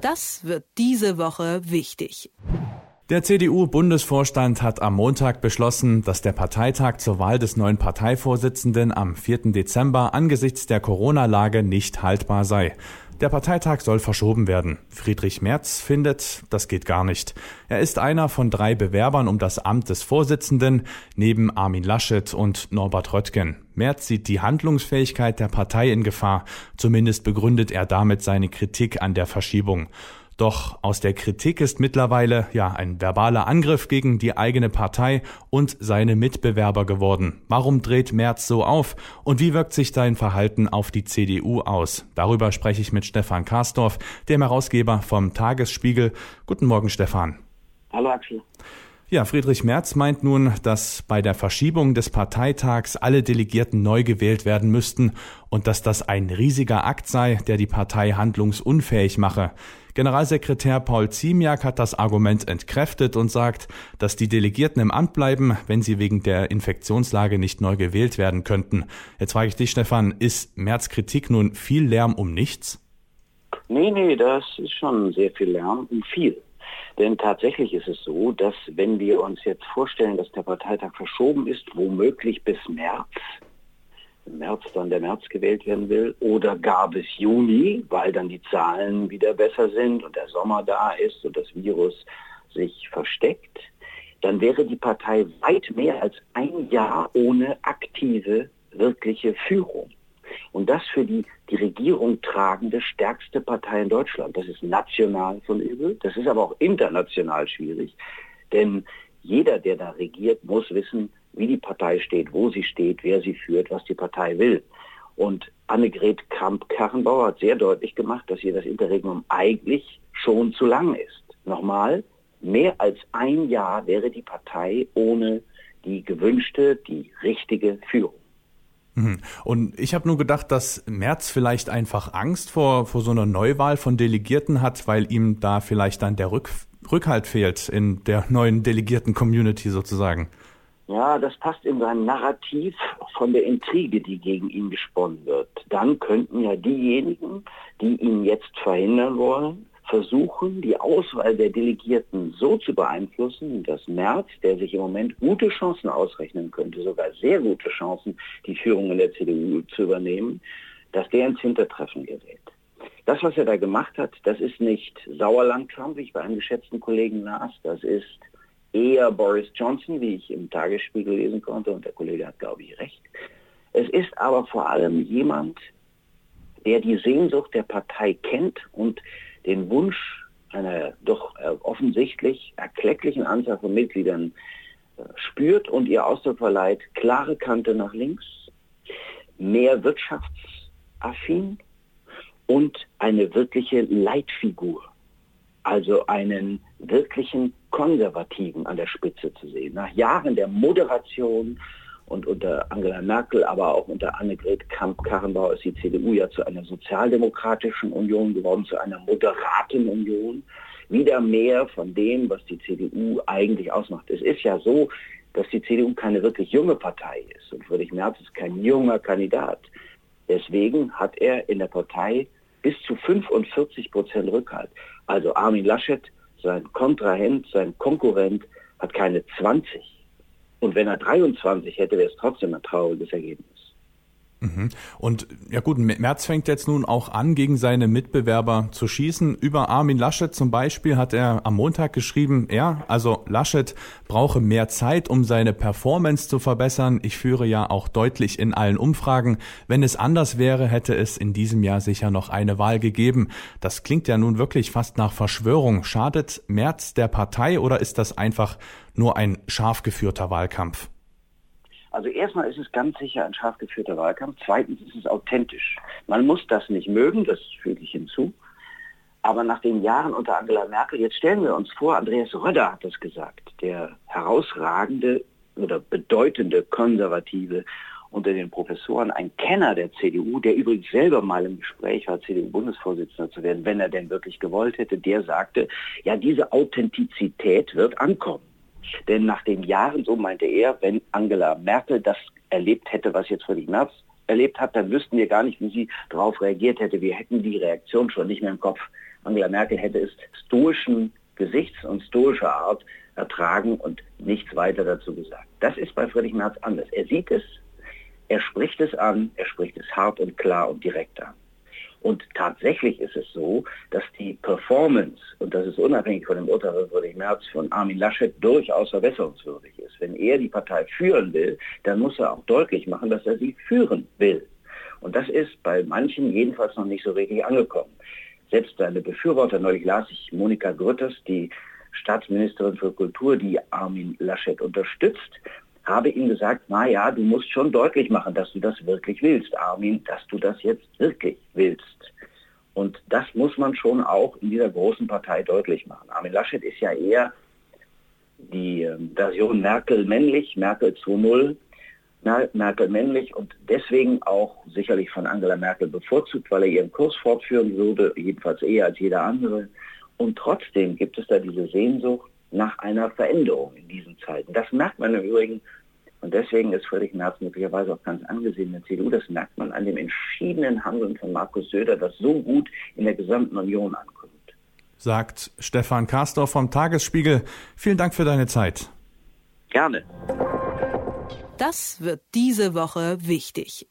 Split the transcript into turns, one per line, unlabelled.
Das wird diese Woche wichtig.
Der CDU-Bundesvorstand hat am Montag beschlossen, dass der Parteitag zur Wahl des neuen Parteivorsitzenden am 4. Dezember angesichts der Corona-Lage nicht haltbar sei. Der Parteitag soll verschoben werden. Friedrich Merz findet, das geht gar nicht. Er ist einer von drei Bewerbern um das Amt des Vorsitzenden, neben Armin Laschet und Norbert Röttgen. Merz sieht die Handlungsfähigkeit der Partei in Gefahr. Zumindest begründet er damit seine Kritik an der Verschiebung. Doch aus der Kritik ist mittlerweile ja ein verbaler Angriff gegen die eigene Partei und seine Mitbewerber geworden. Warum dreht Merz so auf und wie wirkt sich sein Verhalten auf die CDU aus? Darüber spreche ich mit Stefan Karsdorf, dem Herausgeber vom Tagesspiegel. Guten Morgen, Stefan.
Hallo, Axel.
Ja, Friedrich Merz meint nun, dass bei der Verschiebung des Parteitags alle Delegierten neu gewählt werden müssten und dass das ein riesiger Akt sei, der die Partei handlungsunfähig mache. Generalsekretär Paul Ziemiak hat das Argument entkräftet und sagt, dass die Delegierten im Amt bleiben, wenn sie wegen der Infektionslage nicht neu gewählt werden könnten. Jetzt frage ich dich, Stefan, ist Merz Kritik nun viel Lärm um nichts?
Nee, nee, das ist schon sehr viel Lärm um viel. Denn tatsächlich ist es so, dass wenn wir uns jetzt vorstellen, dass der Parteitag verschoben ist, womöglich bis März, im März dann der März gewählt werden will, oder gar bis Juni, weil dann die Zahlen wieder besser sind und der Sommer da ist und das Virus sich versteckt, dann wäre die Partei weit mehr als ein Jahr ohne aktive, wirkliche Führung. Und das für die, die Regierung tragende stärkste Partei in Deutschland. Das ist national von übel, das ist aber auch international schwierig. Denn jeder, der da regiert, muss wissen, wie die Partei steht, wo sie steht, wer sie führt, was die Partei will. Und Annegret Kramp-Karrenbauer hat sehr deutlich gemacht, dass ihr das Interregnum eigentlich schon zu lang ist. Nochmal, mehr als ein Jahr wäre die Partei ohne die gewünschte, die richtige Führung.
Mhm. Und ich habe nur gedacht, dass Merz vielleicht einfach Angst vor, vor so einer Neuwahl von Delegierten hat, weil ihm da vielleicht dann der Rück, Rückhalt fehlt in der neuen Delegierten-Community sozusagen.
Ja, das passt in sein Narrativ von der Intrige, die gegen ihn gesponnen wird. Dann könnten ja diejenigen, die ihn jetzt verhindern wollen, versuchen, die Auswahl der Delegierten so zu beeinflussen, dass Merz, der sich im Moment gute Chancen ausrechnen könnte, sogar sehr gute Chancen, die Führung in der CDU zu übernehmen, dass der ins Hintertreffen gerät. Das, was er da gemacht hat, das ist nicht Sauerland-Trump, wie ich bei einem geschätzten Kollegen las, das ist eher Boris Johnson, wie ich im Tagesspiegel lesen konnte, und der Kollege hat, glaube ich, recht. Es ist aber vor allem jemand, der die Sehnsucht der Partei kennt und den Wunsch einer doch äh, offensichtlich erklecklichen Anzahl von Mitgliedern äh, spürt und ihr Ausdruck verleiht, klare Kante nach links, mehr wirtschaftsaffin und eine wirkliche Leitfigur, also einen wirklichen Konservativen an der Spitze zu sehen. Nach Jahren der Moderation und unter Angela Merkel, aber auch unter Annegret Kamp-Karrenbauer ist die CDU ja zu einer sozialdemokratischen Union geworden, zu einer moderaten Union. Wieder mehr von dem, was die CDU eigentlich ausmacht. Es ist ja so, dass die CDU keine wirklich junge Partei ist und Friedrich Merz ist kein junger Kandidat. Deswegen hat er in der Partei bis zu 45 Prozent Rückhalt. Also Armin Laschet sein Kontrahent, sein Konkurrent hat keine 20. Und wenn er 23 hätte, wäre es trotzdem ein trauriges Ergebnis.
Mhm. Und ja gut, Merz fängt jetzt nun auch an, gegen seine Mitbewerber zu schießen. Über Armin Laschet zum Beispiel hat er am Montag geschrieben, ja, also Laschet brauche mehr Zeit, um seine Performance zu verbessern. Ich führe ja auch deutlich in allen Umfragen. Wenn es anders wäre, hätte es in diesem Jahr sicher noch eine Wahl gegeben. Das klingt ja nun wirklich fast nach Verschwörung. Schadet Merz der Partei oder ist das einfach nur ein scharf geführter Wahlkampf?
Also erstmal ist es ganz sicher ein scharf geführter Wahlkampf. Zweitens ist es authentisch. Man muss das nicht mögen, das füge ich hinzu. Aber nach den Jahren unter Angela Merkel, jetzt stellen wir uns vor, Andreas Röder hat das gesagt, der herausragende oder bedeutende Konservative unter den Professoren, ein Kenner der CDU, der übrigens selber mal im Gespräch war, CDU-Bundesvorsitzender zu werden, wenn er denn wirklich gewollt hätte, der sagte, ja, diese Authentizität wird ankommen. Denn nach den Jahren, so meinte er, wenn Angela Merkel das erlebt hätte, was jetzt Friedrich Merz erlebt hat, dann wüssten wir gar nicht, wie sie darauf reagiert hätte. Wir hätten die Reaktion schon nicht mehr im Kopf. Angela Merkel hätte es stoischen Gesichts und stoischer Art ertragen und nichts weiter dazu gesagt. Das ist bei Friedrich Merz anders. Er sieht es, er spricht es an, er spricht es hart und klar und direkt an. Und tatsächlich ist es so, dass die Performance, und das ist unabhängig von dem Urteil von Merz, von Armin Laschet durchaus verbesserungswürdig ist. Wenn er die Partei führen will, dann muss er auch deutlich machen, dass er sie führen will. Und das ist bei manchen jedenfalls noch nicht so richtig angekommen. Selbst seine Befürworter, neulich las ich Monika Grütters, die Staatsministerin für Kultur, die Armin Laschet unterstützt, habe ihm gesagt, na ja, du musst schon deutlich machen, dass du das wirklich willst, Armin, dass du das jetzt wirklich willst. Und das muss man schon auch in dieser großen Partei deutlich machen. Armin Laschet ist ja eher die ähm, Version Merkel männlich, Merkel 2.0, Merkel männlich und deswegen auch sicherlich von Angela Merkel bevorzugt, weil er ihren Kurs fortführen würde, jedenfalls eher als jeder andere. Und trotzdem gibt es da diese Sehnsucht nach einer Veränderung in diesen Zeiten. Das merkt man im Übrigen, und deswegen ist Friedrich Merz möglicherweise auch ganz angesehen in der CDU, das merkt man an dem entschiedenen Handeln von Markus Söder, das so gut in der gesamten Union ankommt.
Sagt Stefan Karsdorf vom Tagesspiegel. Vielen Dank für deine Zeit.
Gerne.
Das wird diese Woche wichtig.